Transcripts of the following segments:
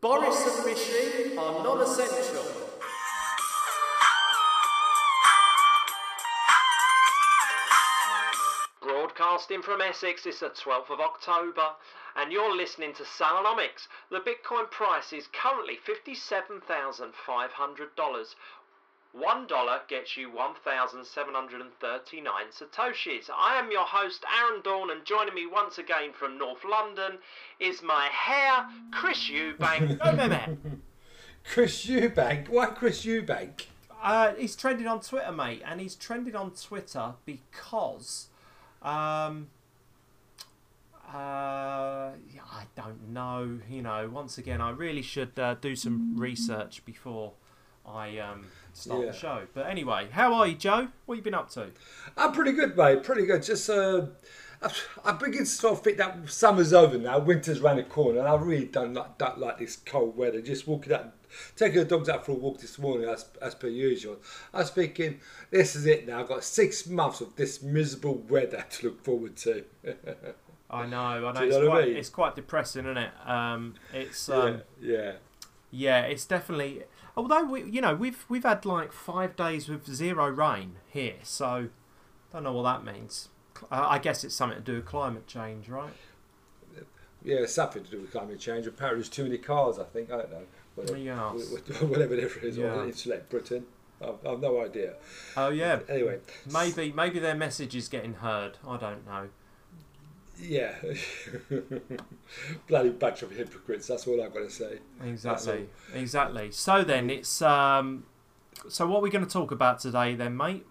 Boris and Rishi are non essential. Broadcasting from Essex, it's the 12th of October, and you're listening to Salonomics. The Bitcoin price is currently $57,500. One dollar gets you 1,739 satoshis. I am your host, Aaron Dawn, and joining me once again from North London is my hair, Chris Eubank. Chris Eubank. Why Chris Eubank? Uh, he's trending on Twitter, mate, and he's trending on Twitter because, um, uh, I don't know. You know, once again, I really should uh, do some research before I um, start Yeah. the show. But anyway, how are you, Joe? What you been up to? I'm pretty good, mate. Pretty good. Just uh, I, I begin to sort of think that summer's over now. Winter's round the corner, and I really don't like don't like this cold weather. Just walking out, taking the dogs out for a walk this morning, as, as per usual. I was thinking, this is it now. I've got six months of this miserable weather to look forward to. I know, I know. It's know I quite, mean? it's quite depressing, isn't it? Um, it's um, yeah, yeah. Yeah, it's definitely. Although we, you know, we've we've had like five days with zero rain here, so don't know what that means. Uh, I guess it's something to do with climate change, right? Yeah, something to do with climate change. Apparently, there's too many cars. I think I don't know. Whatever, Yes. whatever it is, Yeah. or insulate Britain. I've, I've no idea. Oh yeah, Anyway, maybe maybe their message is getting heard. I don't know. Yeah, bloody bunch of hypocrites. That's all I've got to say. Exactly, exactly. So then it's um, so what we're we going to talk about today, then, mate?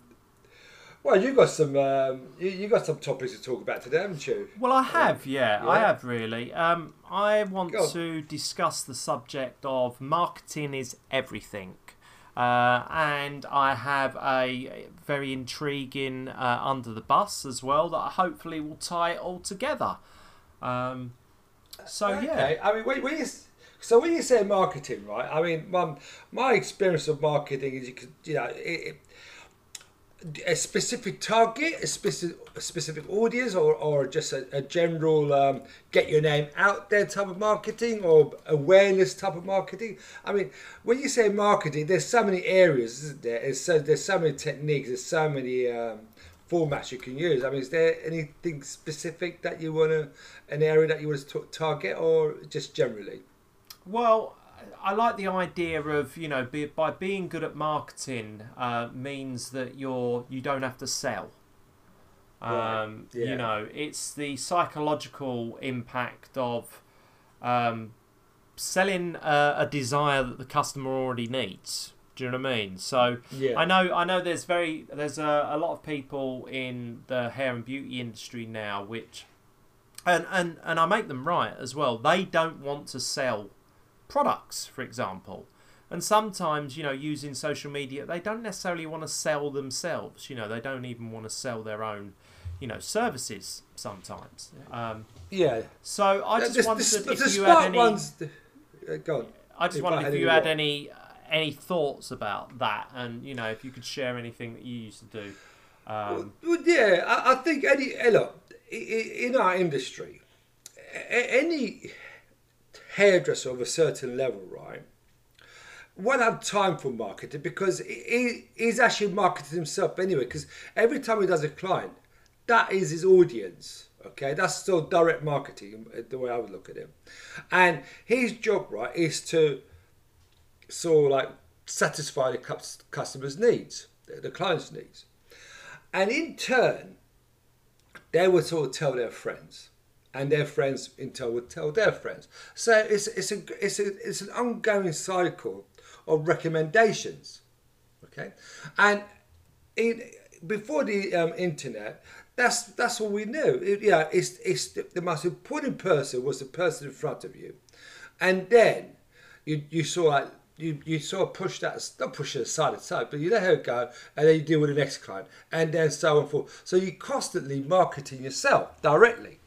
Well, you got some um, you, you got some topics to talk about today, haven't you? Well, I have, yeah, I have really. Um, I want to discuss the subject of marketing is everything. Uh, and I have a very intriguing uh, under the bus as well that hopefully will tie it all together. Um, so yeah, I mean, when, when you, so when you say marketing, right? I mean, my, my experience of marketing is you could, you know, it, it, a specific target, a specific a specific audience, or, or just a, a general um, get your name out there type of marketing, or awareness type of marketing. I mean, when you say marketing, there's so many areas, isn't there? There's so there's so many techniques, there's so many. Um, formats you can use. I mean, is there anything specific that you want to, an area that you want to target, or just generally? Well, I like the idea of you know be, by being good at marketing uh, means that you're you don't have to sell. Right, Um, yeah. You know, it's the psychological impact of um, selling a, a desire that the customer already needs. Do you know what I mean? So Yeah. I know I know there's very there's a, a lot of people in the hair and beauty industry now which and, and and I make them right as well. They don't want to sell products, for example. And sometimes, you know, using social media, they don't necessarily want to sell themselves. You know, they don't even want to sell their own, you know, services sometimes. Um, Yeah. so I just the, wondered the, if the you had any. ones. uh, go on. I just if wondered if you had what? any any thoughts about that, and you know, if you could share anything that you used to do. Um, Well, yeah, I, I think any eh, look in our industry, any hairdresser of a certain level, right, won't have time for marketing because he- he, he's actually marketed himself anyway. Because every time he does a client, that is his audience. Okay, that's still direct marketing, uh, the way I would look at it. And his job, right, is to sort of like satisfy the customer's needs, the client's needs. And in turn, they would sort of tell their friends, and their friends in turn would tell their friends. So it's it's a it's a it's an ongoing cycle of recommendations. Okay, and in before the um, internet, that's that's all we knew. It, yeah, it's it's the, the most important person was the person in front of you, and then you you saw like you, you sort of push that not push it aside aside, but you let her go, and then you deal with the next client, and then so on forth. So you're constantly marketing yourself directly.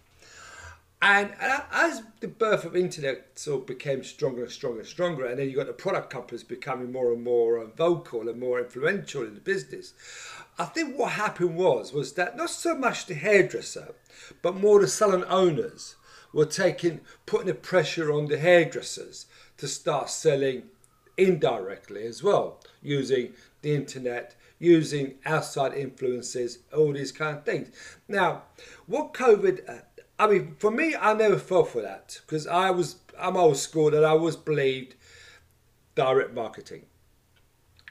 And as the birth of internet sort of became stronger and stronger and stronger, and then you got the product companies becoming more and more um, vocal and more influential in the business, I think what happened was was that not so much the hairdresser, but more the salon owners were taking putting the pressure on the hairdressers to start selling indirectly as well, using the internet, using outside influences, all these kind of things. Now, what COVID, uh, I mean, for me, I never fell for that because I was, I'm old school and I always believed direct marketing.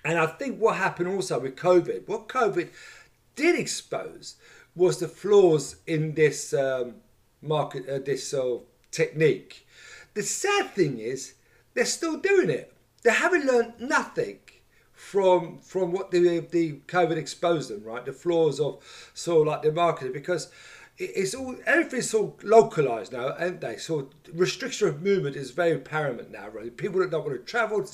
And I think what happened also with COVID, what COVID did expose was the flaws in this um, market, uh, this uh, technique. The sad thing is, they're still doing it. They haven't learned nothing from from what the the COVID exposed them, right? The flaws of sort of like the marketing because it's all everything's all localized now, aren't they? So restriction of movement is very paramount now, really. People don't want to travel,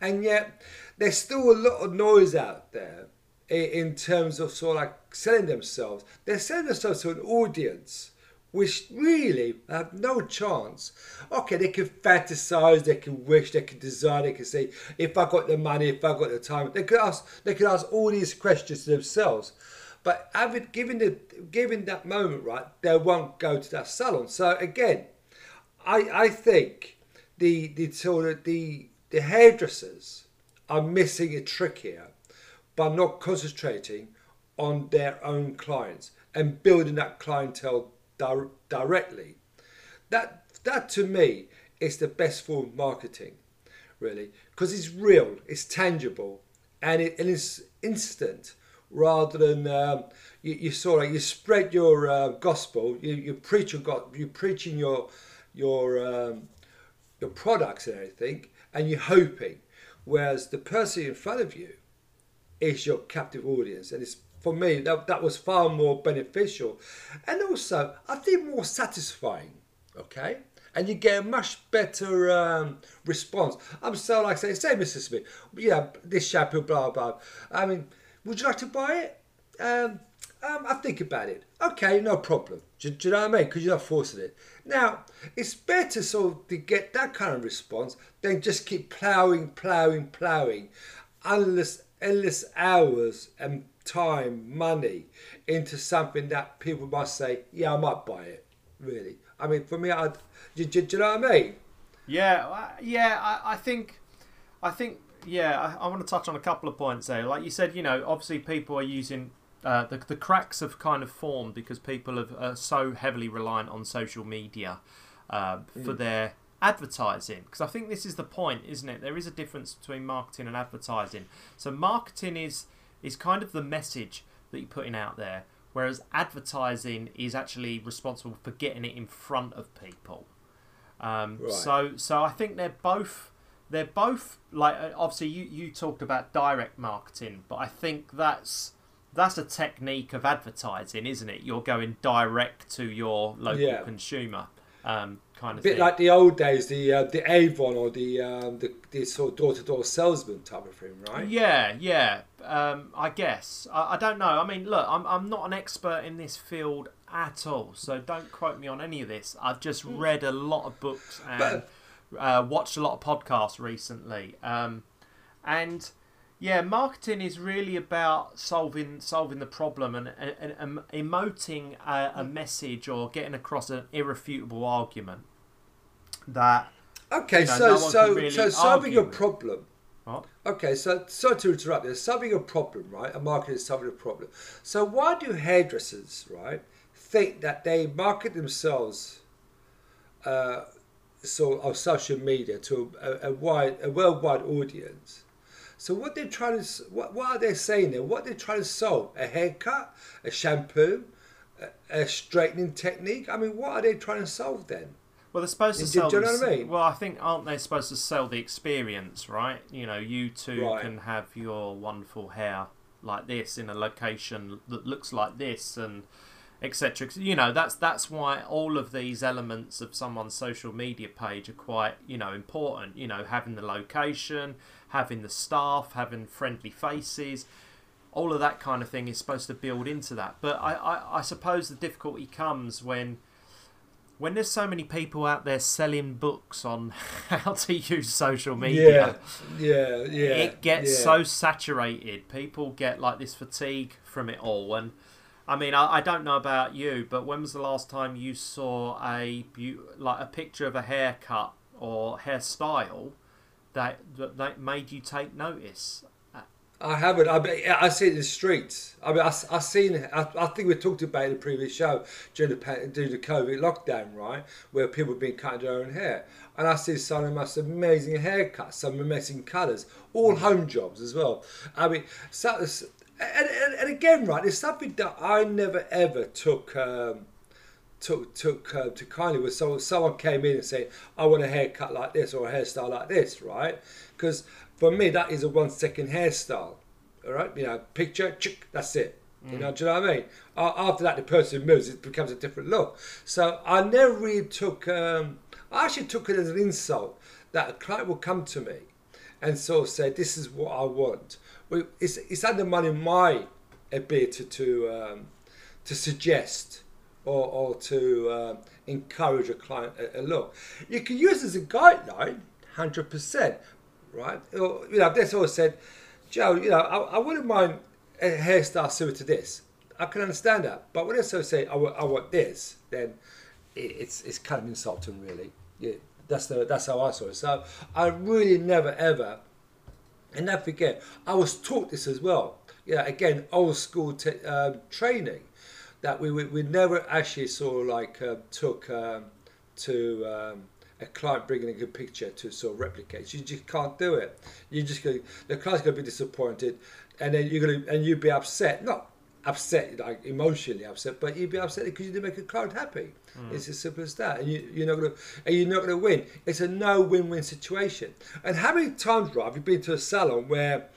and yet there's still a lot of noise out there in terms of sort of like selling themselves. They're selling themselves to an audience which really have no chance. Okay, they can fantasize, they can wish, they can desire, they can say, if I got the money, if I got the time, they could ask, they could ask all these questions to themselves. But given the given that moment, right, they won't go to that salon. So again, I I think the the sort of the the hairdressers are missing a trick here by not concentrating on their own clients and building that clientele di- directly. That that to me is the best form of marketing, really, because it's real, it's tangible, and it and it's instant rather than um, you, you sort of you spread your uh, gospel, you, you preach your God, you preaching your your um, your products and everything, and you're hoping, whereas the person in front of you is your captive audience, and it's for me that, that was far more beneficial, and also I think more satisfying. Okay. And you get a much better um, response. I'm so like say, say, Mr. Smith, yeah, this shampoo, blah blah. I mean, would you like to buy it? Um, um, I think about it. Okay, no problem. Do, do you know what I mean? Because you're not forcing it. Now, it's better to get that kind of response than just keep ploughing, ploughing, ploughing, endless, endless hours and time, money into something that people must say, yeah, I might buy it. Really, I mean, for me, I, do, do, do you know what I mean? Yeah, yeah. I, I think, I think yeah, I, I, want to touch on a couple of points there. Like you said, you know, obviously people are using uh, the the cracks have kind of formed because people have, are so heavily reliant on social media uh, for mm. their advertising. Because I think this is the point, isn't it? There is a difference between marketing and advertising. So marketing is is kind of the message that you're putting out there, whereas advertising is actually responsible for getting it in front of people. Um, right. So so I think they're both they're both like uh, obviously you, you talked about direct marketing, but I think that's that's a technique of advertising, isn't it? You're going direct to your local yeah. consumer, um, kind of. A bit thing. like the old days, the uh, the Avon or the um, the, the sort of door to door salesman type of thing, right? Yeah, yeah. Um, I guess I, I don't know. I mean, look, I'm I'm not an expert in this field at all, so don't quote me on any of this. I've just hmm. read a lot of books and. But, uh, watched a lot of podcasts recently, um, and yeah, marketing is really about solving solving the problem and, and, and emoting a, a, message or getting across an irrefutable argument that. Okay, you know, so no so really so solving a problem. What? Okay, so sorry to interrupt. There's solving a problem, right? A market is solving a problem. So why do hairdressers, right, think that they market themselves uh, so of social media to a, a wide, a worldwide audience. So what they're trying to, what, what are they saying there? What they're trying to sell? A haircut, a shampoo, a, a straightening technique. I mean, what are they trying to solve then? Well, they're supposed to sell. Do you know what I mean? Well, I think aren't they supposed to sell the experience, right? You know, you two right. can have your wonderful hair like this in a location that looks like this, and etc. You know, that's that's why all of these elements of someone's social media page are quite you know important. You know, having the location, having the staff, having friendly faces, all of that kind of thing is supposed to build into that. But I, I, I suppose the difficulty comes when when there's so many people out there selling books on how to use social media, yeah, yeah, yeah it gets yeah. so saturated. People get like this fatigue from it all, and I mean, I, I don't know about you, but when was the last time you saw a like a picture of a haircut or hairstyle that that, that made you take notice? I haven't. I I see it in the streets. I mean, I, I seen. I, I think we talked about it in the previous show during the during the COVID lockdown, right, where people have been cutting their own hair, and I see some of the most amazing haircuts, some amazing colours, all mm. home jobs as well. I mean, so, and, and, and again, right, it's something that I never ever took. Um, took took uh, to kindly was so someone came in and said, "I want a haircut like this or a hairstyle like this," right? Because for me, that is a one second hairstyle. All right, you know, picture, chick, that's it. You know, do you know what I mean? A- After that, the person moves, it becomes a different look. So I never really took. Um, I actually took it as an insult that a client will come to me and sort of say, "This is what I want." It's it's undermining my ability to um, to suggest or, or to um encourage a client a, a look. You can use as a guideline, hundred percent, right? Or, you know, just always said, Joe, you know, I, I wouldn't mind a hairstyle similar to this. I can understand that, but when I so say I want, want this, then it, it's it's kind of insulting, really. Yeah, that's the that's how I saw it. So I really never ever and don't forget, I was taught this as well. Yeah, again, old school um, training that we, we, we never actually sort of like uh, took um, to um, a client bringing a good picture to sort of replicate. You just can't do it. You're just go, the client's to be disappointed, and then you're to and you'd be upset. Not upset like emotionally upset, but you'd be upset because you didn't make a client happy. It's as simple as that, and you, you're not going to and you're not to win. It's a no win-win situation. And how many times, Rob, have you been to a salon where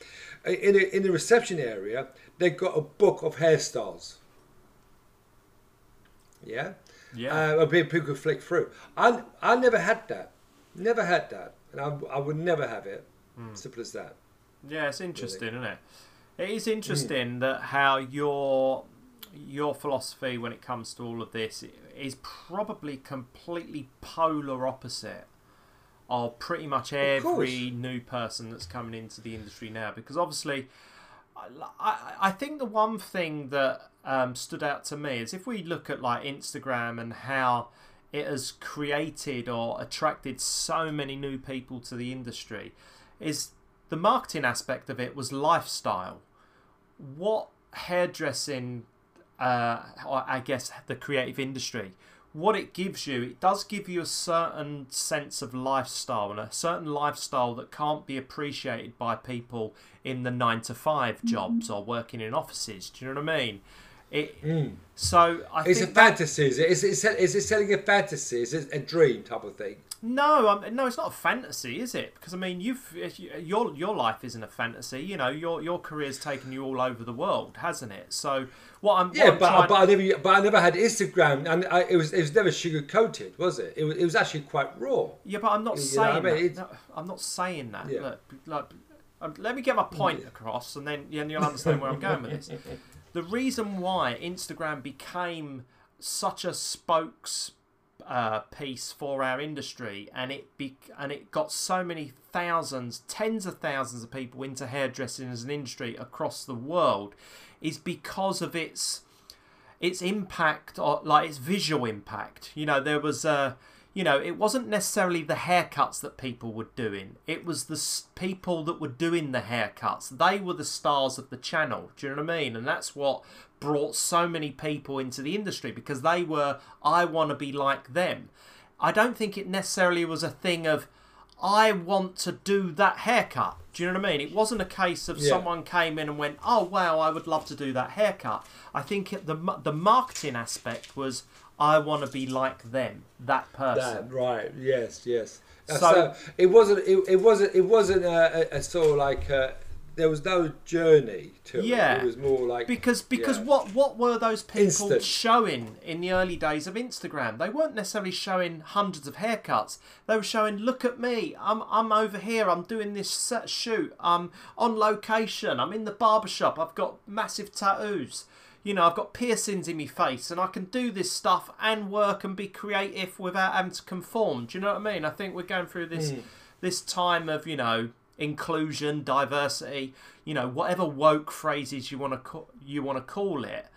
in a, in the reception area they've got a book of hairstyles? Yeah. Yeah. Uh, people could flick through. I I never had that. Never had that, and I, I would never have it. Simple as that. Yeah, it's interesting, isn't it? It Mm. interesting that how your your philosophy when it comes to all of this is probably completely polar opposite of pretty much every new person that's coming into the industry now. Because obviously, I, I, I think the one thing that um, stood out to me is if we look at like Instagram and how it has created or attracted so many new people to the industry, is the marketing aspect of it was lifestyle. What hairdressing, uh, I guess the creative industry, what it gives you, it does give you a certain sense of lifestyle and a certain lifestyle that can't be appreciated by people in the nine to five jobs or working in offices. Do you know what I mean? It, So I It's a think that- fantasy. Is it? Is it, is it selling a fantasy? Is it a dream type of thing? No, um, no, it's not a fantasy, is it? Because I mean, you've your your life isn't a fantasy. You know, your your career's taken you all over the world, hasn't it? So what I'm Yeah, what I'm but, trying- but I never but I never had Instagram, and I, it was it was never sugar coated, was it? It was, it was actually quite raw. yeah, but I'm not you saying I mean? that. No, I'm not saying that. Yeah. Look, look, um, let me get my point across, and then yeah, you'll understand where I'm going with this. The reason why Instagram became such a spokes uh, piece for our industry, and it be- and it got so many thousands, tens of thousands of people into hairdressing as an industry across the world, is because of its its impact or like its visual impact. You know, there was uh, you know, it wasn't necessarily the haircuts that people were doing. It was the people that were doing the haircuts. They were the stars of the channel. Do you know what I mean? And that's what brought so many people into the industry because they were I want to be like them. I don't think it necessarily was a thing of I want to do that haircut. Do you know what I mean? It wasn't a case of Yeah. someone came in and went, "Oh wow, I would love to do that haircut." I think the the marketing aspect was, "I want to be like them, that person." That right? Yes, yes. Uh, So- So, it wasn't. It, it wasn't. It wasn't a, a, a sort of like. A, there was no journey to Yeah. it. It was more like Because because yeah. what what were those people Instant. showing in the early days of Instagram? They weren't necessarily showing hundreds of haircuts. They were showing, look at me, I'm I'm over here, I'm doing this shoot, I'm on location, I'm in the barbershop, I've got massive tattoos. You know, I've got piercings in my face, and I can do this stuff and work and be creative without having to conform. Do you know what I mean? I think we're going through this hmm. this time of you know inclusion, diversity, you know, whatever woke phrases you want to call, you want to call it.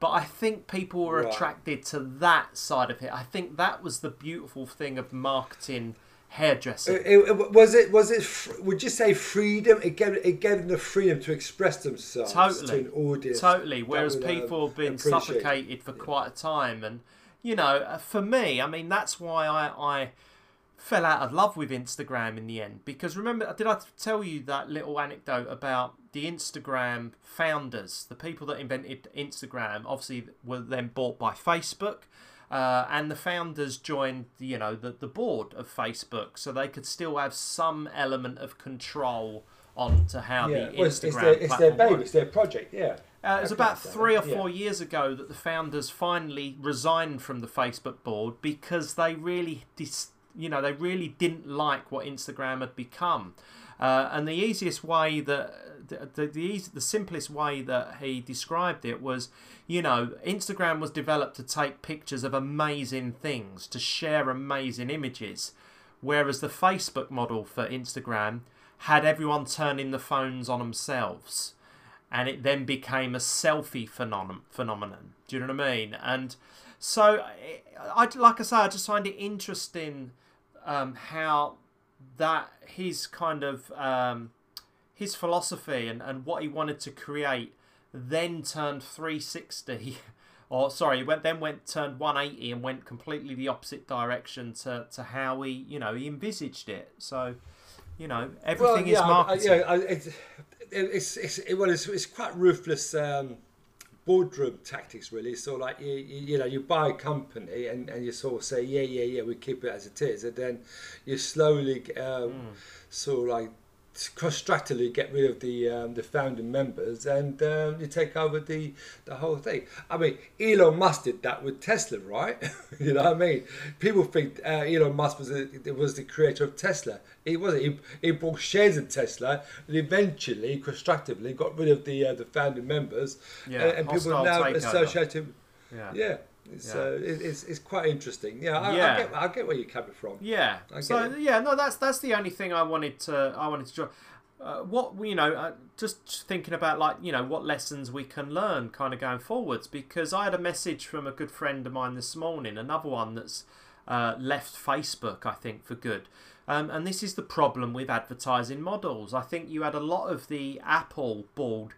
But I think people were Right. attracted to that side of it. I think that was the beautiful thing of marketing hairdressing. It, it- was it was it would you say freedom it gave it gave them the freedom to express themselves Totally. to an audience Totally. Whereas would, um, people have been appreciate. suffocated for quite a time, and you know, uh, for me, I mean, that's why I, I fell out of love with Instagram in the end. Because remember, did I tell you that little anecdote about the Instagram founders, the people that invented Instagram? Obviously, were then bought by Facebook. Uh, and the founders joined, you know, the, the board of Facebook, so they could still have some element of control on to how yeah the well, it's, Instagram it's their, it's their baby works. it's their project yeah Uh, it was about three or four yeah. years ago that the founders finally resigned from the Facebook board because they really, dis- you know, they really didn't like what Instagram had become. Uh, and the easiest way that the the, easy, the simplest way that he described it was, you know, Instagram was developed to take pictures of amazing things, to share amazing images, whereas the Facebook model for Instagram had everyone turning the phones on themselves and it then became a selfie phenomenon. Phenomenon. Do you know what I mean? And so, I like I say, I just find it interesting um, how that his kind of um, his philosophy and, and what he wanted to create then turned 360 or sorry went then went turned 180 and went completely the opposite direction to, to how he you know he envisaged it so you know everything is I- I- yeah, I- it's, it's, it's, it, well, it's, it's quite ruthless um, boardroom tactics, really. So, like, you, you, know, you buy a company and, and you sort of say, yeah, yeah, yeah, we keep it as it is. And then you slowly um, Hmm. sort of like constructively get rid of the um, the founding members and um, you take over the the whole thing. I mean, Elon Musk did that with Tesla, right? you know what I mean? People think uh, Elon Musk was a, was the creator of Tesla. He wasn't. He, he bought shares in Tesla and eventually, constructively, got rid of the uh, the founding members. Yeah, and, and people now associate him. yeah Yeah. It's, Yeah. Uh, it, it's, it's quite interesting. Yeah, I, Yeah. I, get, I get where you're coming from. Yeah. So it. yeah, no, that's that's the only thing I wanted to I wanted to draw. Uh, what you know, uh, just thinking about like you know what lessons we can learn, kind of going forwards. Because I had a message from a good friend of mine this morning, another one that's uh, left Facebook, I think, for good. Um, and this is the problem with advertising models. I think you had a lot of the Apple board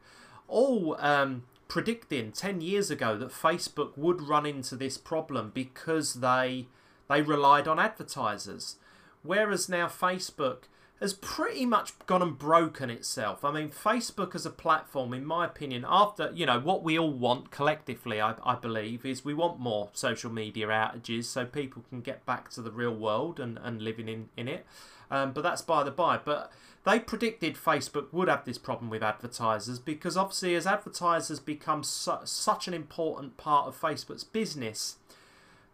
all um, predicting 10 years ago that Facebook would run into this problem because they they relied on advertisers. Whereas now Facebook has pretty much gone and broken itself. I mean, Facebook as a platform, in my opinion, after, you know, what we all want collectively, I, I believe, is we want more social media outages so people can get back to the real world and, and living in, in it. Um, but that's by the by. But they predicted Facebook would have this problem with advertisers because obviously, as advertisers become su- such an important part of Facebook's business,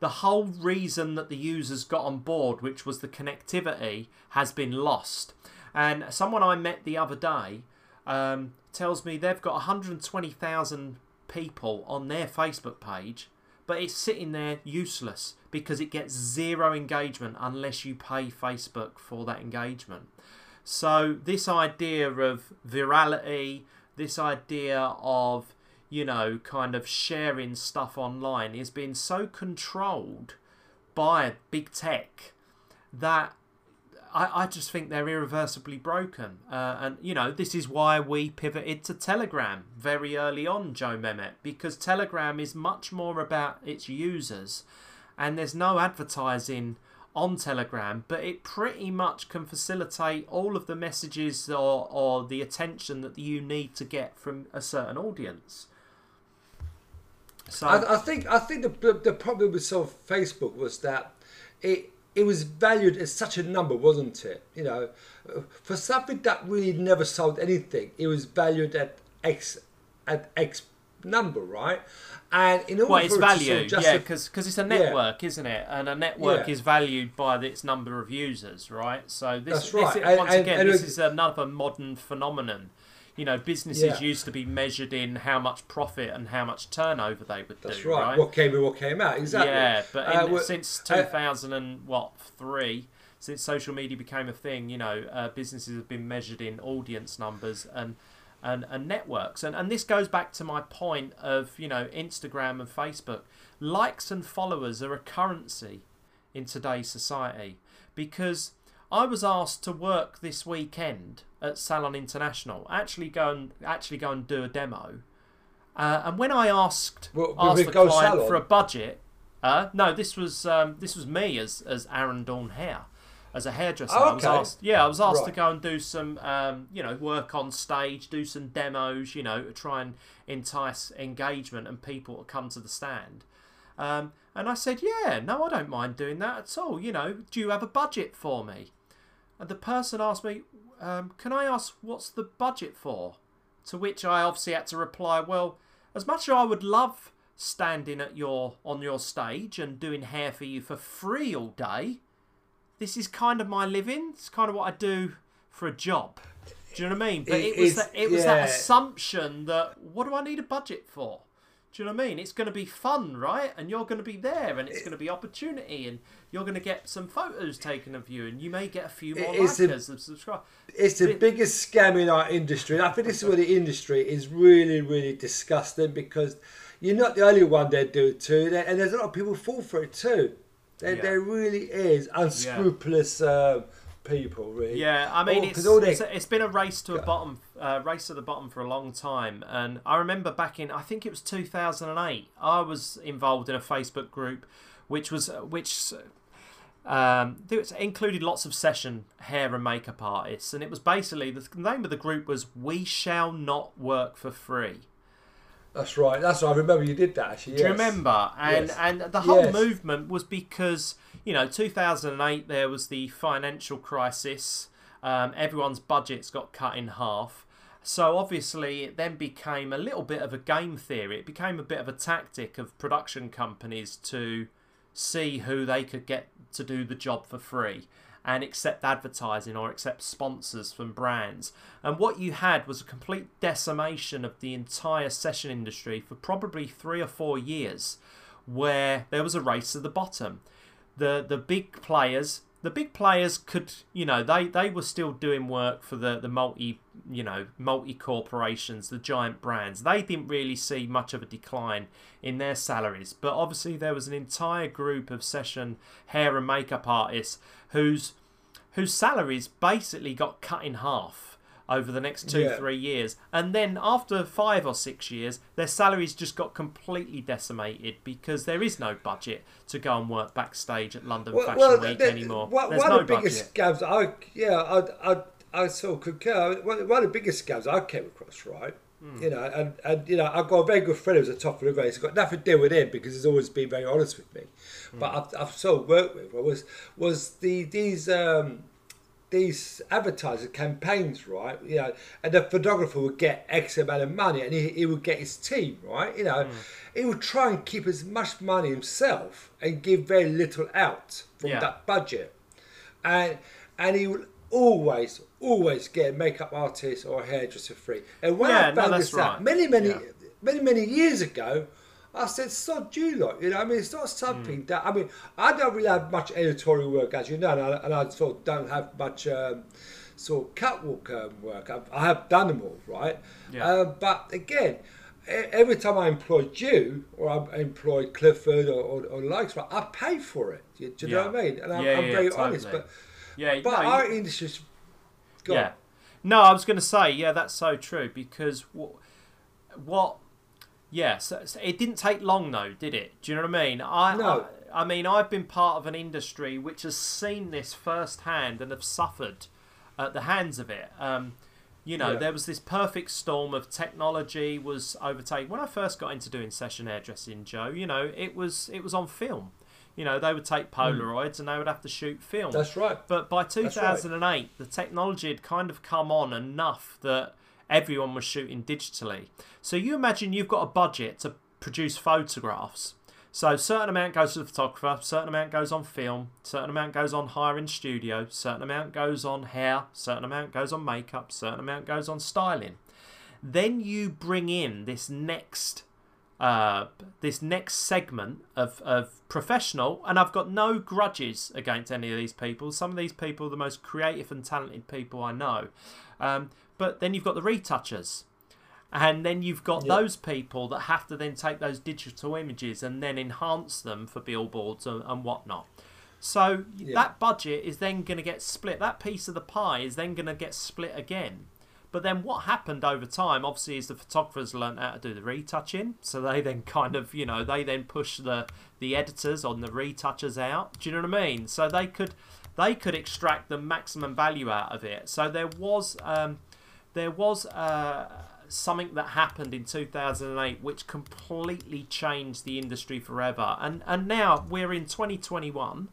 the whole reason that the users got on board, which was the connectivity, has been lost. And someone I met the other day um, tells me they've got 120,000 people on their Facebook page, but it's sitting there useless because it gets zero engagement unless you pay Facebook for that engagement. So, this idea of virality, this idea of you know, kind of sharing stuff online is being so controlled by big tech that I, I just think they're irreversibly broken. Uh, and, you know, this is why we pivoted to Telegram very early on, Joe Mehmet, because Telegram is much more about its users and there's no advertising on Telegram, but it pretty much can facilitate all of the messages or, or the attention that you need to get from a certain audience. So I, I think I think the, the problem with sort of Facebook was that it it was valued as such a number, wasn't it? You know, for something that really never sold anything, it was valued at X at X number, right? And in order well, it's for it to sort of valued, yeah, because because it's a network, isn't it? And a network Yeah. is valued by its number of users, right? So this, That's right. is- And- once and- again, and this it- is another modern phenomenon. You know, businesses Yeah. used to be measured in how much profit and how much turnover they would do. That's do, right. What came in, what came out. Exactly. Yeah, but Uh, in, well, since uh, 2000 and what three, since social media became a thing, you know, uh, businesses have been measured in audience numbers, and and, and networks. And, and this goes back to my point of, you know, Instagram and Facebook. Likes and followers are a currency in today's society because I was asked to work this weekend at Salon International, actually go and actually go and do a demo. Uh, and when I asked Well, asked the Go client Salon? for a budget, uh, no, this was um, this was me as as Aaron Dawn Hair, as a hairdresser. I was Okay. asked, yeah, I was asked to go and do some, um, you know, work on stage, do some demos, you know, to try and entice engagement and people to come to the stand. Um, and I said, yeah, no, I don't mind doing that at all. You know, do you have a budget for me? And the person asked me, um, can I ask what's the budget for? To which I obviously had to reply, well, as much as I would love standing at your on your stage and doing hair for you for free all day, this is kind of my living. It's kind of what I do for a job. Do you know what I mean? But It it, was that it was that assumption that what do I need a budget for? Do you know what I mean? It's going to be fun, right? And you're going to be there, and it's going to be opportunity, and you're going to get some photos taken of you, and you may get a few more It likers and subscribe. It's the It- biggest scam in our industry, and I think this is where the industry is really, really disgusting because you're not the only one that do it too, and there's a lot of people fall for it too. There, Yeah. there really is unscrupulous um, people, really. Yeah, I mean, All- it's, they- it's, it's been a race to a bottom, uh, race to the bottom for a long time. And I remember back in, I think it was 2008, I was involved in a Facebook group, which was which um, was- included lots of session hair and makeup artists, and it was basically the name of the group was "We Shall Not Work for Free." That's right. That's right. I remember you did that actually. Do you remember? And Yes. and the whole Yes. movement was because you know 2008 there was the financial crisis. Um, everyone's budgets got cut in half. So obviously it then became a little bit of a game theory. It became a bit of a tactic of production companies to see who they could get to do the job for free and accept advertising or accept sponsors from brands. And what you had was a complete decimation of the entire session industry for probably three or four years, where there was a race to the bottom. The the big players, the big players could, you know, they, they were still doing work for the, the multi, you know, multi corporations, the giant brands. They didn't really see much of a decline in their salaries, but obviously there was an entire group of session hair and makeup artists whose whose salaries basically got cut in half over the next two Yeah. three years and then after five or six years their salaries just got completely decimated because there is no budget to go and work backstage at london fashion week the- anymore One, there's one no of the biggest budget scams I yeah I I I sort of concur. One, one of the biggest scams I came across, right? Hmm. You know, and, and you know, I've got a very good friend who's the top of the grade. It's got nothing to do with him because he's always been very honest with me. Hmm. But I've, I've sort of worked with was was the these um, these advertiser campaigns, right? You know, and the photographer would get X amount of money, and he, he would get his team, right? You know, hmm. he would try and keep as much money himself and give very little out from Yeah. that budget, and and he would always always get a makeup artist or a hairdresser free. And when Yeah, I found that's this out many many Yeah. many many years ago. I said, sod you lot, you know, I mean, it's not Mm. something that, I mean, I don't really have much editorial work, as you know, and I, and I sort of don't have much um, sort of catwalk um, work. I've, I have done them all, right? Yeah. Uh, but again, every time I employed you or I employed Clifford or, or, or likes, right, I pay for it. Do you, do you know what I mean? And I'm, Yeah, I'm yeah, very totally. honest, but yeah but no, you- our industry's gone. Yeah. No, I was going to say, yeah, that's so true because what, what yeah, so, so it didn't take long though, did it? Do you know what I mean? I, No. I, I mean, I've been part of an industry which has seen this firsthand and have suffered at the hands of it. Um, you know, Yeah. there was this perfect storm of technology was overtaken. When I first got into doing session hairdressing, Joe, you know, it was it was on film. You know, they would take Polaroids and they would have to shoot film. Hmm. That's right. But by right. 2008, the technology had kind of come on enough that everyone was shooting digitally. So you imagine you've got a budget to produce photographs. So certain amount goes to the photographer, certain amount goes on film, certain amount goes on hiring studio, certain amount goes on hair, certain amount goes on makeup, certain amount goes on styling. Then you bring in this next uh, this next segment of, of professional, and I've got no grudges against any of these people. Some of these people are the most creative and talented people I know. Um, but then you've got the retouchers. And then you've got Yeah. those people that have to then take those digital images and then enhance them for billboards and, and whatnot. So Yeah. that budget is then going to get split. That piece of the pie is then going to get split again. But then what happened over time, obviously, is the photographers learned how to do the retouching. So they then kind of, you know, they then push the the editors on the retouchers out. Do you know what I mean? So they could they could extract the maximum value out of it. So there was um, there was uh, something that happened in 2008 which completely changed the industry forever. And and now we're in 2021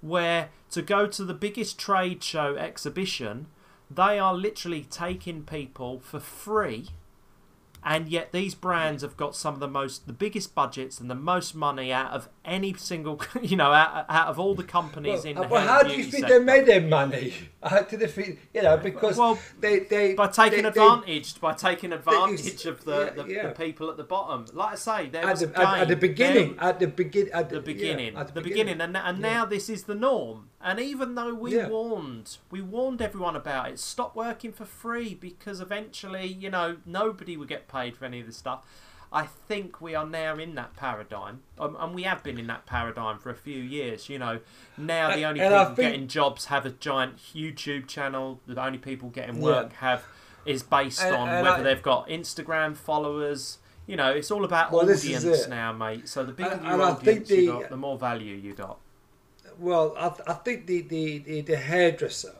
where to go to the biggest trade show exhibition, they are literally taking people for free. And yet these brands have got some of the most, the biggest budgets and the most money out of any single, you know, out, out of all the companies in uh, the Well, well, how do you think sector. they made their money? How did they think, you know, because Well, they, they by taking they- advantage, by taking advantage of the, yeah, the, yeah. the people at the bottom. Like I say, there They, was at, the, at, at the beginning, there- at the begin, at the, the beginning, yeah, at the, beginning, and and Yeah. now this is the norm. And even though we Yeah. warned, we warned everyone about it, stop working for free because eventually, you know, nobody would get paid for any of this stuff. I think we are now in that paradigm, um, and we have been in that paradigm for a few years. You know, now the only and people think- getting jobs have a giant YouTube channel. The only people getting Yeah. work have is based And- on and whether I- they've got Instagram followers. You know, it's all about Well, audience now, mate. So the bigger your audience think you got, the more value you got. Well, I, th- I think the, the, the, the hairdresser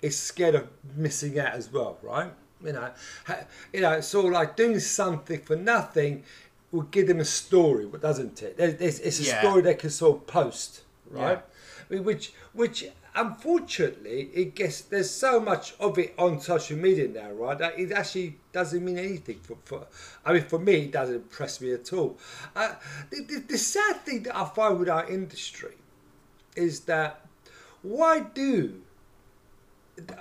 is scared of missing out as well, right? You know, you know, so like doing something for nothing will give them a story, but doesn't it? There's, there's, it's a Yeah. story they can sort of post, right? Mean, Which, which unfortunately, it gets there's so much of it on social media now, right? That it actually doesn't mean anything for, for I mean, for me, it doesn't impress me at all. Uh, the, the, the sad thing that I find with our industry is that why do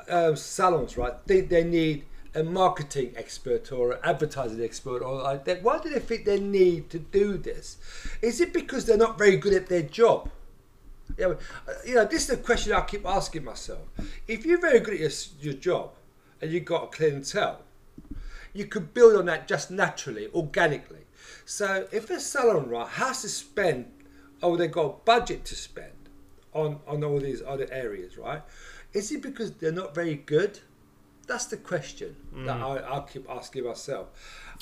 uh, salons right think they need a marketing expert or an advertising expert or like that? Why do they think they need to do this? Is it because they're not very good at their job? You know, uh, you know this is the question i keep asking myself. If you're very good at your, your job and you've got a clientele you could build on that just naturally, organically. So if a salon right has to spend, oh, they've got a budget to spend on, on all these other areas, right? Is it because they're not very good? That's the question that Mm. I, I keep asking myself.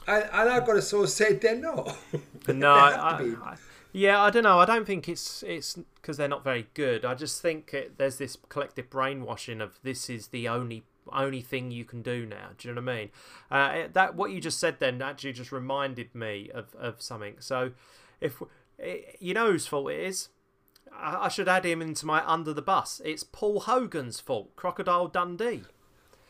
And, and I've got to sort of say they're not. No, I. I- yeah, I don't know. I don't think it's it's because they're not very good. I just think it, there's this collective brainwashing of this is the only only thing you can do now. Do you know what I mean? Uh, that what you just said then actually just reminded me of, of something. So, if it, you know whose fault it is, I, I should add him into my under the bus. It's Paul Hogan's fault. Crocodile Dundee.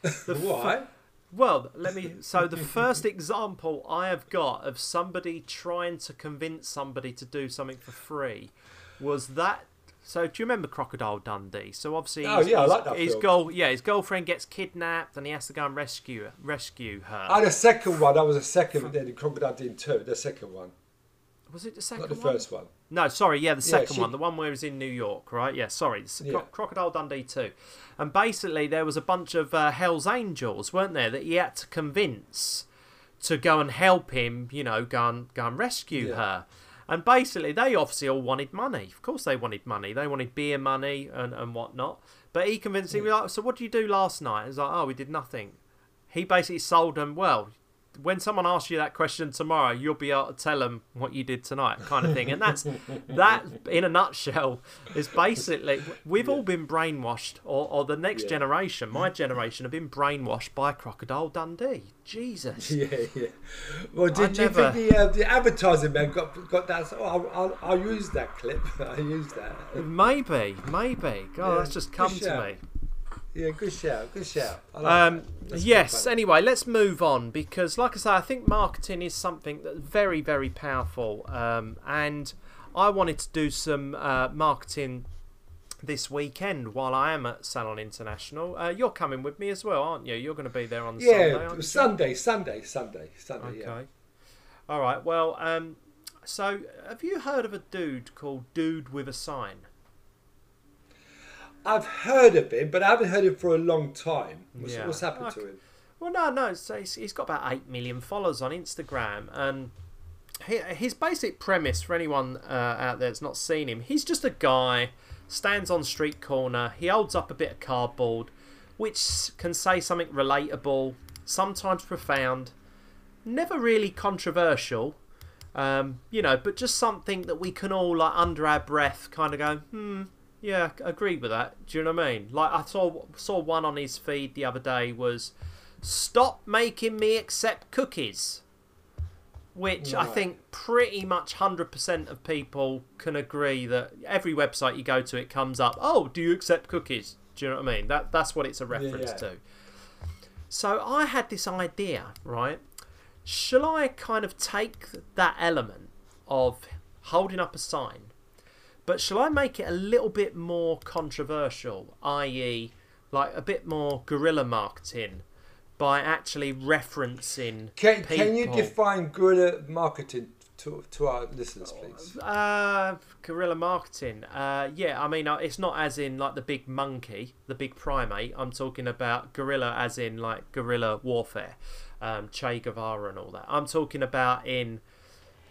The Why? well, let me. So the first example I have got of somebody trying to convince somebody to do something for free was that. So do you remember Crocodile Dundee? So obviously, Oh, his, yeah, I like that his film. goal, yeah, his girlfriend gets kidnapped and he has to go and rescue rescue her. Oh, the second one, that was the second, then the Crocodile Dundee 2, the second one, was it the second not the one? first one. No, sorry, yeah, the Yeah, second she- one, the one where it was in New York, right? Yeah, sorry, it's Cro- Crocodile Dundee two, and basically there was a bunch of uh, Hell's Angels, weren't there, that he had to convince to go and help him, you know, go and go and rescue Yeah. her. And basically, they obviously all wanted money. Of course, they wanted money. They wanted beer money and, and whatnot. But he convinced him, like, so what did you do last night? He's like, oh, we did nothing. He basically sold them, well, when someone asks you that question tomorrow, you'll be able to tell them what you did tonight, kind of thing. And that's that, in a nutshell, is basically we've all been brainwashed, or, or the next Yeah. generation, my generation, have been brainwashed by Crocodile Dundee. Jesus. Yeah, yeah. Well, did I you never- think the uh, the advertising man got got that? Oh, I'll, I'll, I'll use that clip. I'll use that. Maybe, maybe. God, Yeah, that's just come to shout. me. Yeah, good shout, good shout. Like Um, yes. Anyway, let's move on because, like I say, I think marketing is something that's very, very powerful. Um, and I wanted to do some uh, marketing this weekend while I am at Salon International. Uh, you're coming with me as well, aren't you? You're going to be there on Sunday, Yeah? Sunday, Sunday, Sunday, Sunday. Yeah. Okay. All right. Well, um, so have you heard of a dude called Dude with a Sign? I've heard of him, but I haven't heard him for a long time. What's, Yeah. what's happened to him? Well, no, no. So he's, he's got about eight million followers on Instagram, and he, his basic premise for anyone uh, out there that's not seen him, he's just a guy stands on street corner. He holds up a bit of cardboard, which can say something relatable, sometimes profound, never really controversial. Um, you know, but just something that we can all like under our breath, kind of go, hmm, yeah, I agree with that. Do you know what I mean? Like I saw saw one on his feed the other day was, "Stop making me accept cookies," which I think pretty much hundred percent of people can agree that every website you go to, it comes up. Oh, do you accept cookies? Do you know what I mean? That that's what it's a reference yeah. to. So I had this idea, right? Shall I kind of take that element of holding up a sign, but shall I make it a little bit more controversial, i.e., like a bit more guerrilla marketing by actually referencing Can, can you define guerrilla marketing to, to our listeners, please? Uh, guerrilla marketing. Uh, yeah, I mean, uh, it's not as in like the big monkey, the big primate. I'm talking about guerrilla as in like guerrilla warfare, um, Che Guevara and all that. I'm talking about in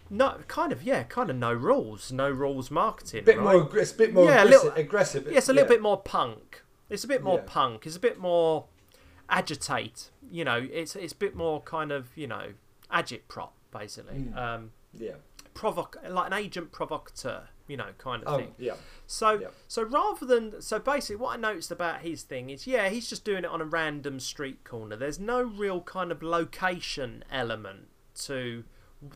no kind of yeah, kind of no rules, no rules marketing. A bit right? more, aggr- it's a bit more Yeah, a aggressive. little- aggressive. Yeah, it's a little yeah. bit more punk. It's a bit more Yeah. punk. It's a bit more agitate. You know, it's it's a bit more kind of you know agitprop basically. Mm. Um, Yeah. provoc like an agent provocateur, you know, kind of Oh, thing. yeah. So Yeah. so rather than so basically what I noticed about his thing is yeah, he's just doing it on a random street corner. There's no real kind of location element to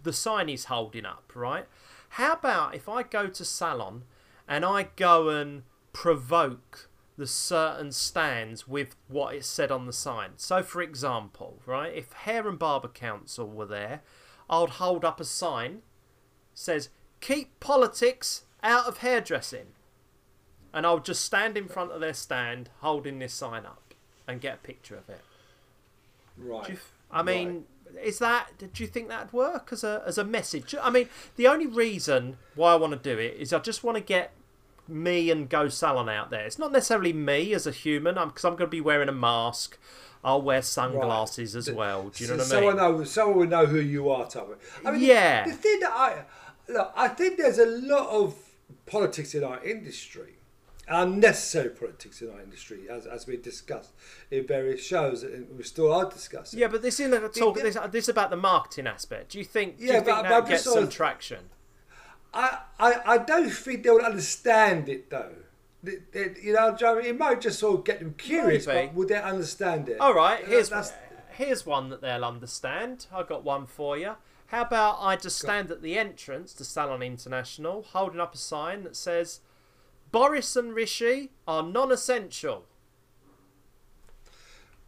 the sign he's holding up, right? How about if I go to Salon and I go and provoke the certain stands with what is said on the sign. So for example, right, if Hair and Barber Council were there, I'd hold up a sign says keep politics out of hairdressing and i'll just stand in front of their stand holding this sign up and get a picture of it Right. you, i mean is that do you think that'd work as a as a message? I mean the only reason why i want to do it is i just want to get me and go salon out there. It's not necessarily me as a human because I'm, going to be wearing a mask. I'll wear sunglasses as well do you know what i mean? Someone know, someone will know who you are, Tommy. I mean, Yeah. The, the thing that I look, I think there's a lot of politics in our industry, unnecessary politics in our industry, as, as we discussed in various shows, and we still are discussing. yeah but this a talk this, uh, this about the marketing aspect do you think do Yeah, you think but- that but gets some of- traction I, I, I don't think they'll understand it though. They- they- you know, it might just sort of get them curious, Maybe. but would they understand it? All right, That- here's that's- here's one that they'll understand. I got one for you. How about I just stand at the entrance to Salon International, holding up a sign that says, "Boris and Rishi are non-essential."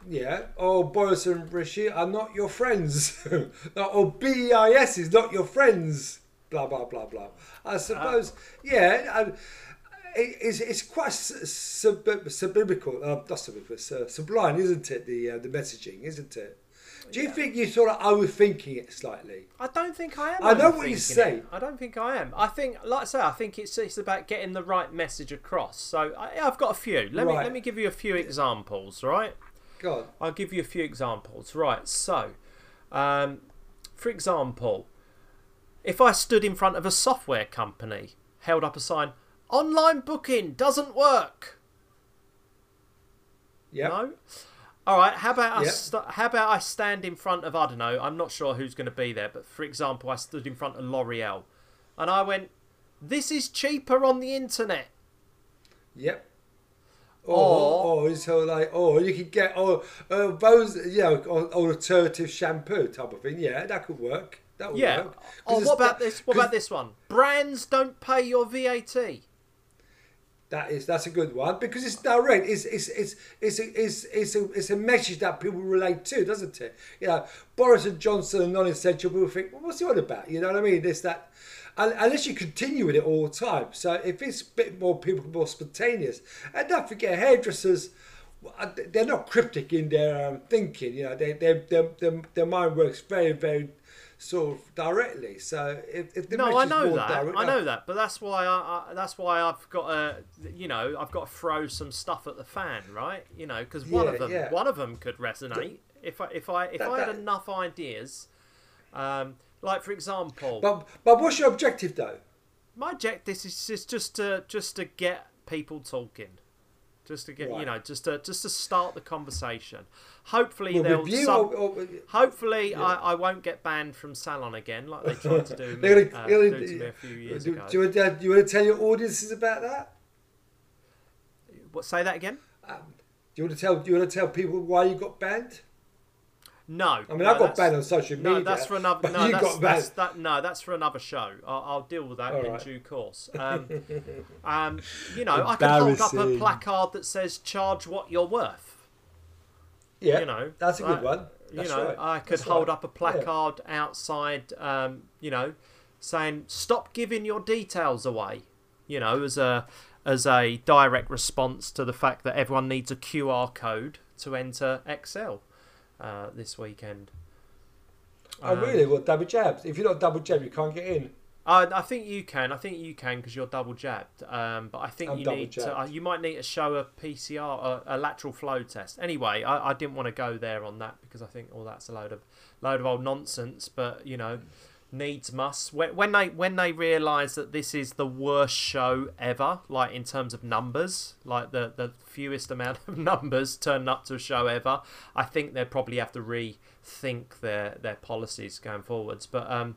Yeah, oh, Boris and Rishi are not your friends. or BEIS is not your friends. Blah, blah, blah, blah. I suppose, yeah, and it, it's, it's quite s- sub, subliminal, uh, not subliminal, uh, sublime, isn't it? The, uh, the messaging, isn't it? Do you think you're sort of overthinking it slightly? I don't think I am. I know what you say. it. I don't think I am. I think, like I say, I think it's it's about getting the right message across. So I, I've got a few. Let me let me give you a few examples. Right. God. I'll give you a few examples. Right, so, um, for example, if I stood in front of a software company, held up a sign, online booking doesn't work. Yeah. No. All right. How about I st- how about I stand in front of I don't know. I'm not sure who's going to be there, but for example, I stood in front of L'Oreal, and I went, "This is cheaper on the internet." Yep. Or- Or, or so like, or you could get, or uh, those, you know, alternative shampoo type of thing. Yeah, that could work. That would Yeah. work. 'Cause Oh, what about this? What about this one? Brands don't pay your VAT. That is that's a good one because it's direct. It's it's it's it's it's it's a, it's a message that people relate to, doesn't it? You know, Boris and Johnson are non-essential. People think, well, what's he on about? You know what I mean? This that. Unless you continue with it all the time. So if it's a bit more people more spontaneous, and don't forget hairdressers. uh, they're not cryptic in their um, thinking. You know, they, they, their, their, their mind works very, very sort of directly. So if, if the no, I know that. direct- I know that, but that's why I, I that's why I've got to, you know, I've got to throw some stuff at the fan, right? You know, because one Yeah, of them, yeah. one of them could resonate if I if I if That- I had that- enough ideas, um, like for example, But but what's your objective though? my objective is just just to just to get people talking. Just to get you know, just to just to start the conversation. Hopefully Well, they'll some- or, or, Hopefully, Yeah. I, I won't get banned from Salon again, like they tried to do, me, gonna- uh, they're do gonna- me a few years do, ago. do, you, want to- do you want to tell your audiences about that? What? Say that again? Um, do you want to tell? Do you want to tell people why you got banned? No. I mean, no, I got that's- banned on social media. No, that's for another. No, that's, that's that. No, that's for another show. I'll, I'll deal with that All in right. due course. Um, um, you know, I could hold up a placard that says "Charge what you're worth." Yeah, you know, that's a good I- one. you know, right. I could That's hold right. up a placard outside, um, you know, saying "Stop giving your details away." You know, as a as a direct response to the fact that everyone needs a QR code to enter Excel uh, this weekend. Oh, Um, really? Well, double jabs. If you're not double jab, you can't get in. I, I think you can. I think you can because you're double jabbed. Um, but I think I'm you need to. Uh, you might need to show a PCR, a, a lateral flow test. Anyway, I, I didn't want to go there on that because I think all that's a load of load of old nonsense. But you know, needs must. When, when they when they realise that this is the worst show ever, like in terms of numbers, like the the fewest amount of numbers turned up to a show ever, I think they'd probably have to rethink their their policies going forwards. But um.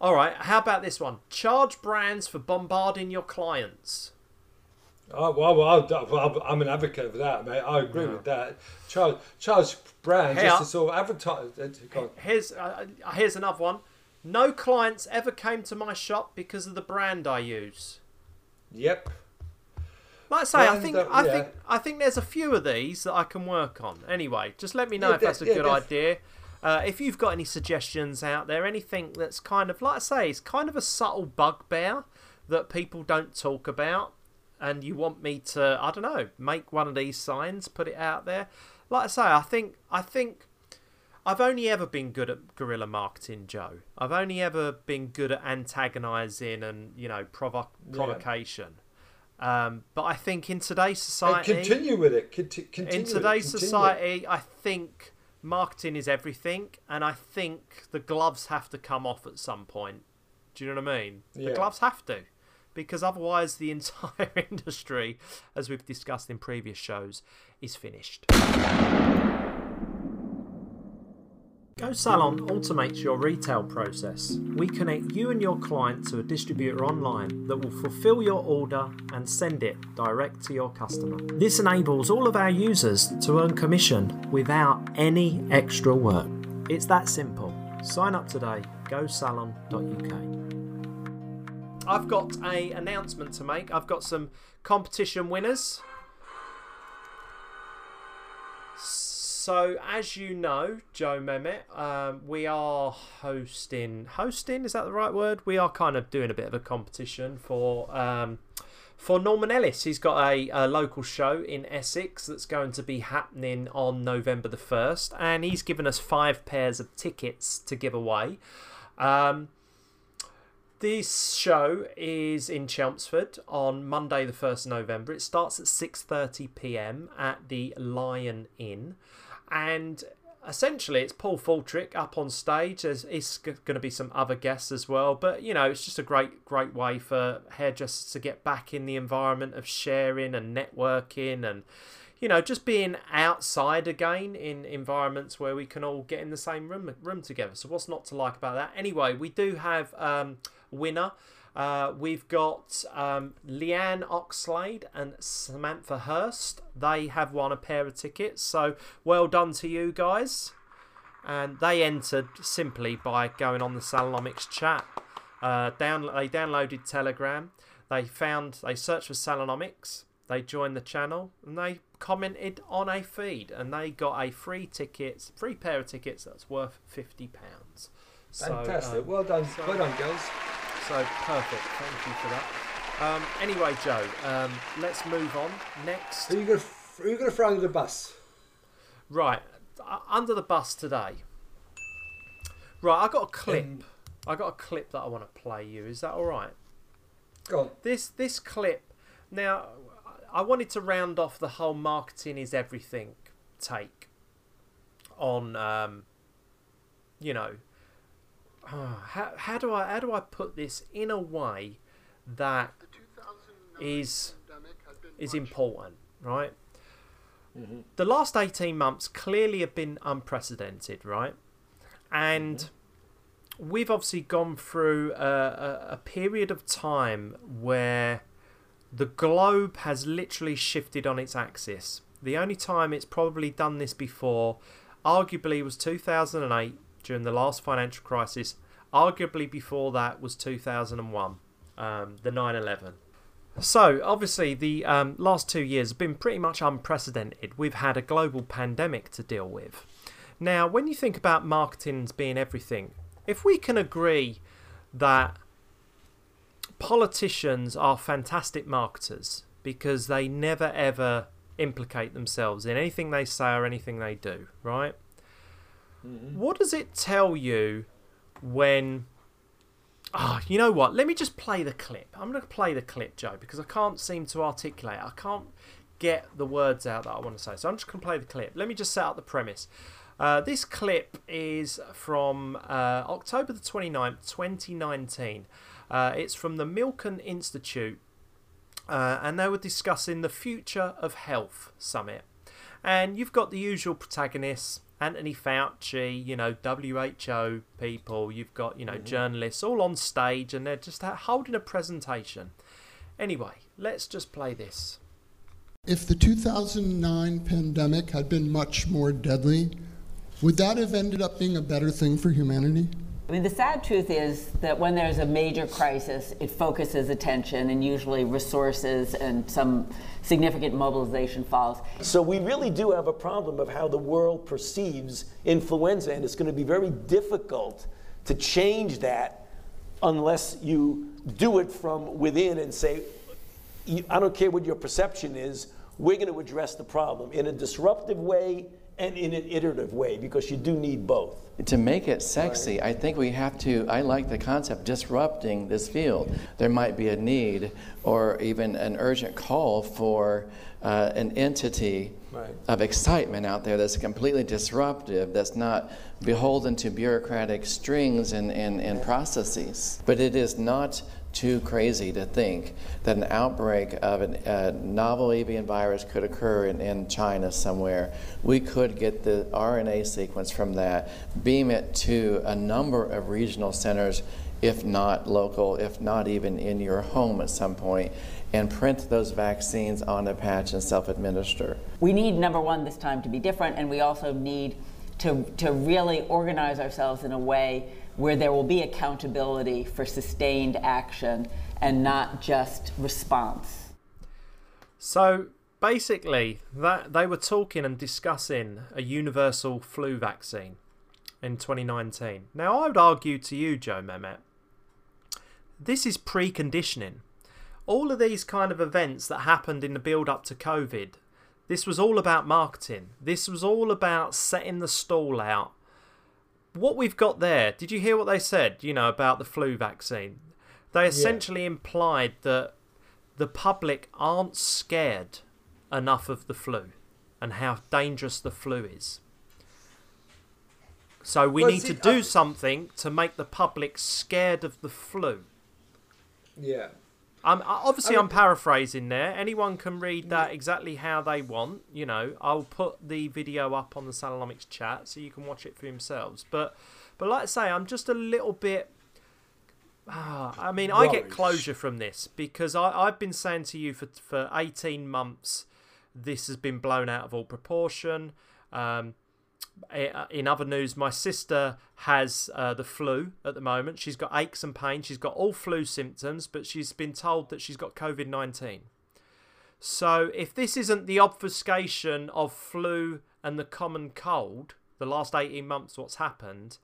All right, how about this one? Charge brands for bombarding your clients. Oh, well, well, well, I'm an advocate for that, mate. I agree Yeah. with that. Charge, charge brands Hey, just to sort of advertise. uh. Here's uh, uh, here's another one. No clients ever came to my shop because of the brand I use. Yep. Like I say, I think I yeah. think I think there's a few of these that I can work on. Anyway, just let me know Yeah, if that's a yeah, good idea. Uh, if you've got any suggestions out there, anything that's kind of like I say, it's kind of a subtle bugbear that people don't talk about, and you want me to, I don't know, make one of these signs, put it out there. Like I say, I think I think I've only ever been good at guerrilla marketing, Joe. I've only ever been good at antagonising and you know provo- Yeah. provocation. Um, but I think in today's And society, continue with it. Conti- continue in with it, today's society, I think marketing is everything, and I think the gloves have to come off at some point. Do you know what I mean? The gloves have to, because otherwise the entire industry, as we've discussed in previous shows, is finished. Go Salon automates your retail process. We connect you and your client to a distributor online that will fulfill your order and send it direct to your customer. This enables all of our users to earn commission without any extra work. It's that simple. Sign up today. GoSalon.uk. I've got a announcement to make. I've got some competition winners. So, as you know, Joe Mehmet, um, we are hosting. Hosting is that the right word? We are kind of doing a bit of a competition for um, for Norman Ellis. He's got a, a local show in Essex that's going to be happening on November the first, and he's given us five pairs of tickets to give away. Um, this show is in Chelmsford on Monday, the first of November. It starts at six thirty p.m. at the Lion Inn, and essentially it's Paul Fultrick up on stage. There's it's going to be some other guests as well, but you know it's just a great great way for hairdressers to get back in the environment of sharing and networking and you know just being outside again in environments where we can all get in the same room room together. So what's not to like about that? Anyway, we do have um, winner. Uh, we've got um, Leanne Oxlade and Samantha Hurst. They have won a pair of tickets. So well done to you guys. And they entered simply by going on the Salonomics chat. Uh, down, they downloaded Telegram. They found, they searched for Salonomics. They joined the channel and they commented on a feed and they got a free tickets, free pair of tickets that's worth fifty pounds. Fantastic. um, well done. so- well done, girls. So perfect. Thank you for that. Um, anyway, Joe, um, let's move on. Next, Who you going to Who are you going to throw under the bus? Right, uh, under the bus today. Right, I got a clip. Um, I got a clip that I want to play you. Is that all right? Go on. This this clip. Now, I wanted to round off the whole marketing is everything take on. Um, you know, Ah, how how do I how do I put this in a way that is is important, right? Mm-hmm. The last 18 months clearly have been unprecedented, right? And mm-hmm. we've obviously gone through a, a, a period of time where the globe has literally shifted on its axis. The only time it's probably done this before, arguably, was 2008 during the last financial crisis. Arguably, before that was 2001, um, the 9 11. So, obviously, the um, last two years have been pretty much unprecedented. We've had a global pandemic to deal with. Now, when you think about marketing being everything, if we can agree that politicians are fantastic marketers because they never ever implicate themselves in anything they say or anything they do, right? What does it tell you when Ah, you know what? Let me just play the clip. I'm going to play the clip, Joe, because I can't seem to articulate. I can't get the words out that I want to say. So I'm just going to play the clip. Let me just set up the premise. Uh, this clip is from uh, October the 29th, 2019. Uh, it's from the Milken Institute, uh, and they were discussing the Future of Health Summit. And you've got the usual protagonists Anthony Fauci, you know, WHO people, you've got, you know, mm-hmm. journalists all on stage and they're just holding a presentation. Anyway, let's just play this. If the 2009 pandemic had been much more deadly, would that have ended up being a better thing for humanity? I mean, the sad truth is that when there's a major crisis, it focuses attention and usually resources and some significant mobilization follows. So we really do have a problem of how the world perceives influenza, and it's going to be very difficult to change that unless you do it from within and say, I don't care what your perception is, we're going to address the problem in a disruptive way and in an iterative way because you do need both. to make it sexy, I think we have to. I like the concept disrupting this field. There might be a need or even an urgent call for uh, an entity Right. of excitement out there that's completely disruptive, that's not beholden to bureaucratic strings and, and, and processes. But it is not too crazy to think that an outbreak of an- a novel avian virus could occur in, in China somewhere. We could get the RNA sequence from that, beam it to a number of regional centers, if not local, if not even in your home at some point, and print those vaccines on a patch and self administer. We need, number one, this time to be different, and we also need to, to really organize ourselves in a way where there will be accountability for sustained action and not just response. So basically, that they were talking and discussing a universal flu vaccine in 2019. Now, I would argue to you, Joe Mehmet, this is preconditioning. All of these kind of events that happened in the build up to COVID, this was all about marketing. This was all about setting the stall out. What we've got there, did you hear what they said, you know, about the flu vaccine? They essentially implied that the public aren't scared enough of the flu and how dangerous the flu is. So we Well, need see, to do I- something to make the public scared of the flu. Yeah. I'm obviously I I'm paraphrasing there. Anyone can read that exactly how they want. You know, I'll put the video up on the Salonomics chat so you can watch it for yourselves. But but like I say, I'm just a little bit. Ah, I mean, I get closure from this because I, I've been saying to you for for 18 months, this has been blown out of all proportion. Um, in other news, my sister has uh, the flu at the moment. She's got aches and pains. She's got all flu symptoms, but she's been told that she's got COVID 19. So, if this isn't the obfuscation of flu and the common cold, the last 18 months, what's happened,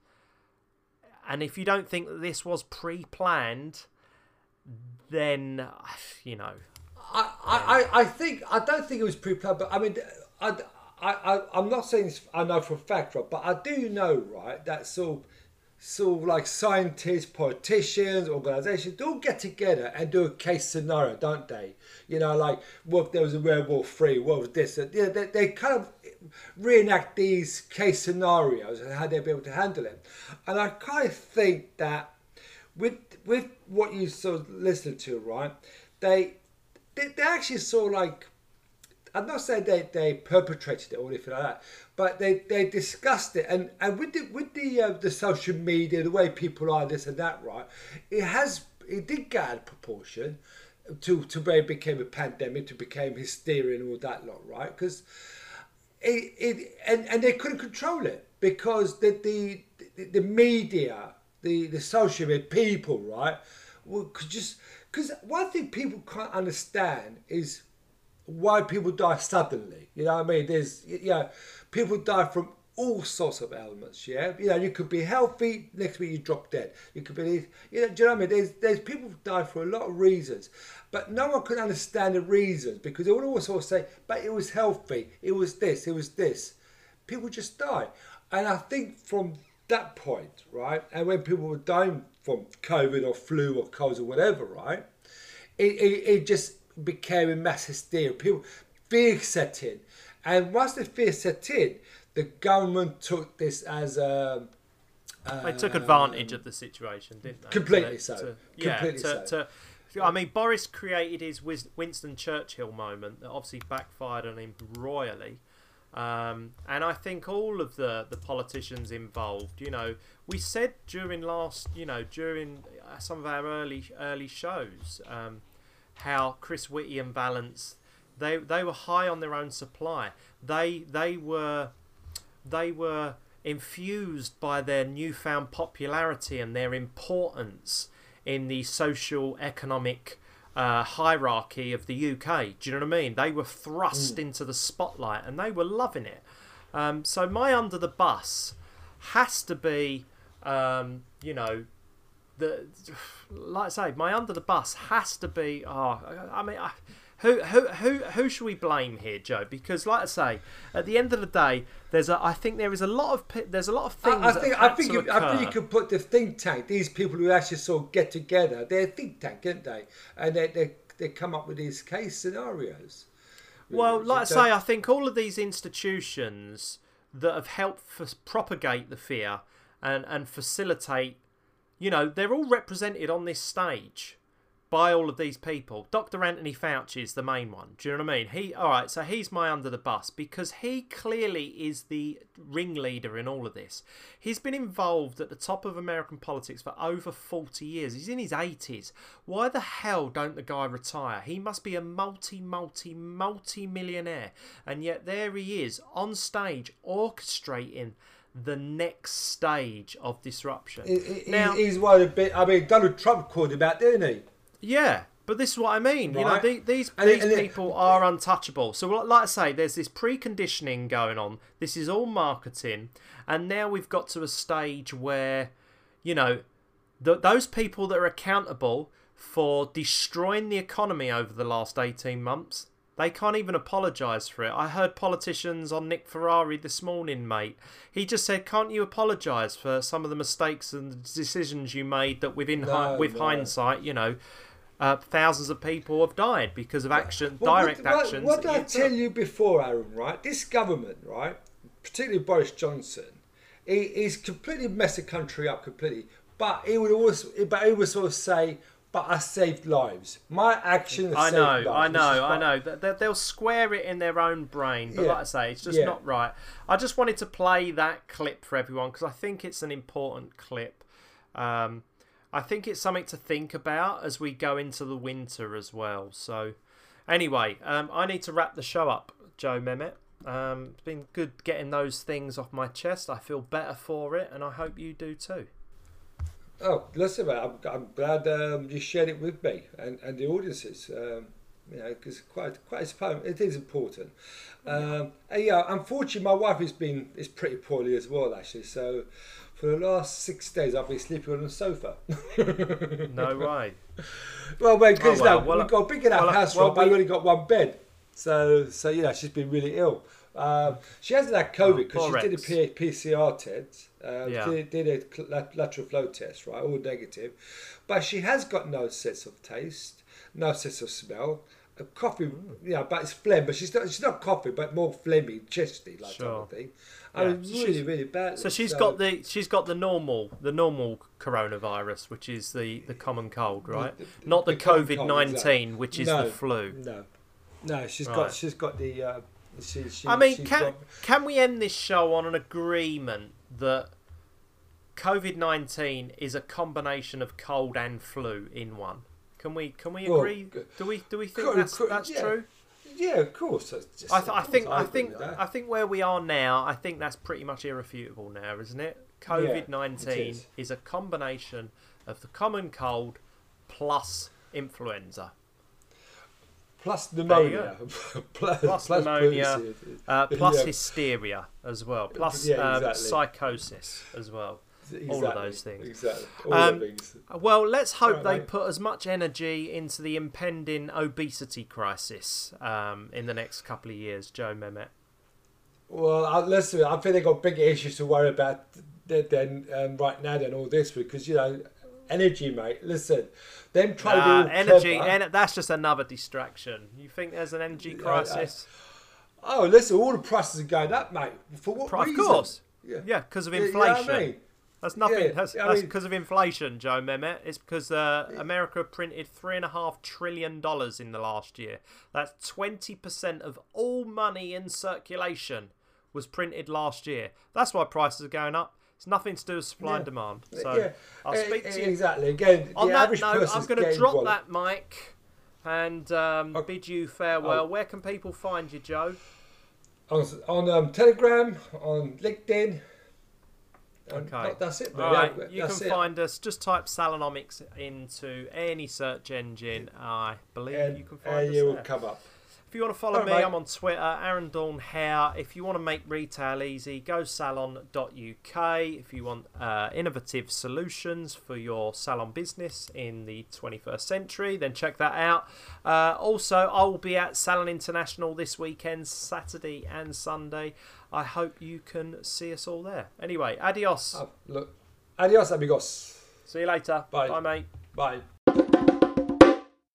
and if you don't think that this was pre planned, then, you know, I, I, I think I don't think it was pre-planned, but I mean, I, I, I I'm not saying I know for a fact, right, but I do know, right, that sort of, sort of like scientists, politicians, organisations, they all get together and do a case scenario, don't they? You know, like what if there was a World War Three, what was this? You know, they, they kind of reenact these case scenarios and how they'd be able to handle it. And I kind of think that with with what you sort of listened to, right, they they, they actually sort of like I'm not saying they, they perpetrated it or anything like that, but they, they discussed it and, and with the with the uh, the social media, the way people are this and that, right? It has it did get out of proportion to to where it became a pandemic, to became hysteria and all that lot, right? Because it, it and, and they couldn't control it because the the, the, the media, the the social media people, right, well, could just because one thing people can't understand is why people die suddenly. You know what I mean? There's yeah, people die from all sorts of ailments. Yeah, you know you could be healthy, next week you drop dead. You could be you know do you know what I mean? There's there's people die for a lot of reasons, but no one can understand the reasons because they would always sort of say, but it was healthy, it was this, it was this. People just die, and I think from that point, right, and when people were dying from COVID or flu or colds or whatever, right, it, it, it just became a mass hysteria. People fear set in, and once the fear set in, the government took this as a. They took advantage of the situation, didn't they? Completely To- so. to- yeah, Completely to, so. to- I mean, Boris created his Winston Churchill moment that obviously backfired on him royally. Um, and I think all of the, the politicians involved, you know, we said during last, you know, during uh, some of our early early shows, um, how Chris Whitty and Vallance, they they were high on their own supply. They they were they were infused by their newfound popularity and their importance in the social economic uh, hierarchy of the UK. Do you know what I mean? They were thrust into the spotlight and they were loving it. Um, so my under the bus has to be, um, you know, the like I say, my under the bus has to be. Oh, I mean, I, who who who who should we blame here, Joe? Because like I say, at the end of the day, there's a. I think there is a lot of there's a lot of things. I, I think I think you, I think you could put the think tank. These people who actually sort of get together, they're a think tank, aren't they? And they they, they come up with these case scenarios. Well, like I uh, say, I think all of these institutions that have helped f- propagate the fear and, and facilitate, you know, they're all represented on this stage by all of these people. Dr. Anthony Fauci is the main one. Do you know what I mean? He, all right, so he's my under the bus because he clearly is the ringleader in all of this. He's been involved at the top of American politics for over 40 years. He's in his 80s. Why the hell don't the guy retire? He must be a multi, multi, multi millionaire. And yet there he is on stage orchestrating the next stage of disruption. He- he- now, he's one of the bit. I mean, Donald Trump called him out, didn't he? yeah, but this is what I mean. You know, the, these And these it- people are untouchable. So, like like I say, there's this preconditioning going on. This is all marketing, and now we've got to a stage where, you know, th- those people that are accountable for destroying the economy over the last eighteen months. They can't even apologise for it. I heard politicians on Nick Ferrari this morning, mate. He just said, "Can't you apologise for some of the mistakes and the decisions you made that, within hi- with no. hindsight, you know, uh, thousands of people have died because of action, Well, direct what, actions." What that did I tell took. you before, Aaron? Right, this government, right, particularly Boris Johnson, he, he's completely messed the country up completely. But he would always, but he would sort of say, "But I saved lives. My actions." I saved know, lives." I know, I know. They'll square it in their own brain, but Yeah. like I say, it's just Yeah. not right. I just wanted to play that clip for everyone because I think it's an important clip. Um, I think it's something to think about as we go into the winter as well. So, anyway, um, I need to wrap the show up, Joe Mehmet. Um, it's been good getting those things off my chest. I feel better for it, and I hope you do too. Oh, listen, man, I'm, I'm glad um, you shared it with me and, and the audiences. Um, You know, because quite quite it's, important- it is important. Um, and yeah, unfortunately, my wife has been is pretty poorly as well. Actually, so for the last six days, I've been sleeping on the sofa. No way. well, because Oh, well, no, well, we've got a big enough well, house, well, but we- I've only got one bed. So, so you know, she's been really ill. Um, she hasn't had COVID because poor she did a. PCR test, uh, Yeah. did, did a lateral flow test, right, all negative. But she has got no sense of taste, no sense of smell. A coffee, Mm. yeah, but it's phlegm. But she's not, she's not coughing, but more phlegmy, chesty, like Sure. type of thing. I Yeah. mean, So really, really bad. So she's got the she's got the normal the normal coronavirus, which is the, the common cold, right? the- Not the, the COVID nineteen, which is No, the flu. No, no, she's Right. got she's got the. Uh, she, she, I mean, can got- can we end this show on an agreement that COVID nineteen is a combination of cold and flu in one? Can we can we agree? g- do we do we think could- that's, could- that's yeah. true? Yeah, of course. just- I, th- I think I think. I think where we are now, I think that's pretty much irrefutable now, isn't it? COVID nineteen is. is a combination of the common cold plus influenza. Plus pneumonia, plus, Plus pneumonia. Uh, plus Yeah. hysteria as well, plus Yeah, um, psychosis as well. all of those things. Exactly. All Um, things. Well, let's hope Right, they mate. put as much energy into the impending obesity crisis um, in the next couple of years, Joe Mehmet. Well, I, listen, I think they've got bigger issues to worry about than, than um, right now than all this because you know, energy, mate. Listen, them trying Nah, to energy, clever- en- that's just another distraction. You think there's an energy Yeah, crisis? Oh, listen, all the prices are going up, mate. For what Of reason? course. Yeah. Yeah, because of Yeah, you know I inflation. mean? That's nothing. Yeah, that's I mean- because of inflation, Joe Mehmet. It's because uh, America printed three and a half trillion dollars in the last year. That's twenty percent of all money in circulation was printed last year. That's why prices are going up. It's nothing to do with supply and demand. So yeah, I'll eh, speak eh, to you. exactly. Again, On that average note, I'm going to drop what- that mic and um, Okay. bid you farewell. Oh. Where can people find you, Joe? on on um, Telegram, on LinkedIn. Okay. that- that's it. All right, you can it. find us. Just type Salonomics into any search engine. I believe and, you can find and us you will come up. If you want to follow All me, right. I'm on Twitter, Aaron Dawn Hair. If you want to make retail easy, go salon.uk. If you want uh, innovative solutions for your salon business in the 21st century, then check that out. Uh, also, I will be at Salon International this weekend, Saturday and Sunday. I hope you can see us all there. Anyway, adios. Uh, look, adios, amigos. See you later. Bye. Bye mate. Bye.